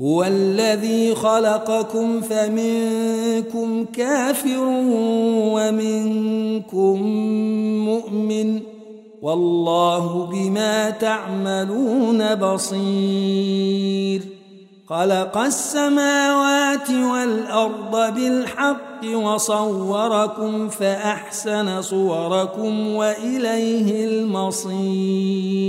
هو الذي خلقكم فمنكم كافر ومنكم مؤمن والله بما تعملون بصير خلق السماوات والأرض بالحق وصوركم فأحسن صوركم وإليه المصير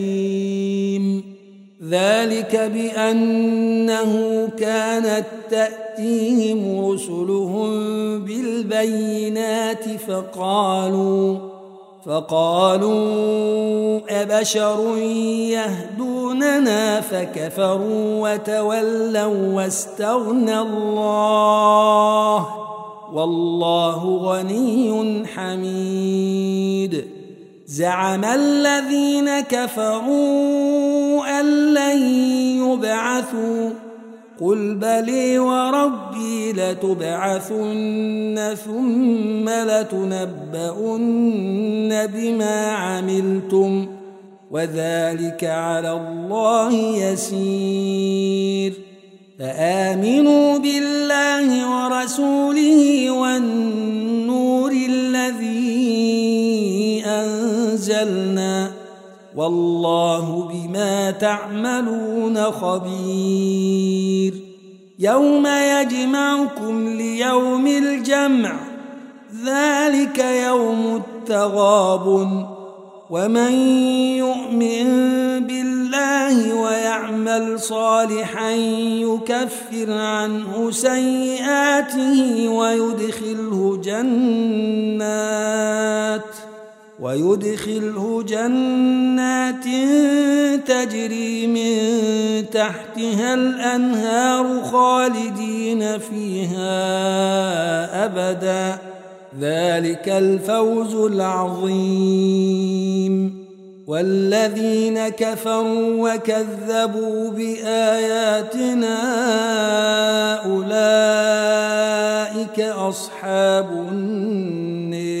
ذلك بأنه كانت تأتيهم رسلهم بالبينات فقالوا فقالوا أبشر يهدوننا فكفروا وتولوا واستغنى الله والله غني حميد. زعم الذين كفروا أن لن يبعثوا. قل بلي وربي لتبعثن ثم لتنبؤن بما عملتم. وذلك على الله يسير. فآمنوا والله بما تعملون خبير. يوم يجمعكم ليوم الجمع ذلك يوم التغابن. ومن يؤمن بالله ويعمل صالحا يكفر عنه سيئاته ويدخله جنات. ويدخله جنات تجري من تحتها الأنهار خالدين فيها أبدا. ذلك الفوز العظيم. والذين كفروا وكذبوا بآياتنا أولئك أصحاب النار.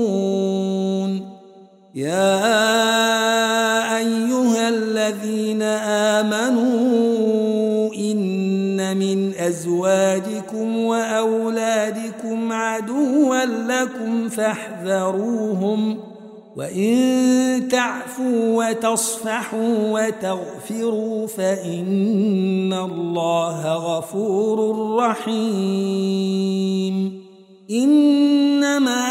يا أيها الذين آمنوا إن من أزواجكم وأولادكم عدوا لكم فاحذروهم وإن تعفوا وتصفحوا وتغفروا فإن الله غفور رحيم إنما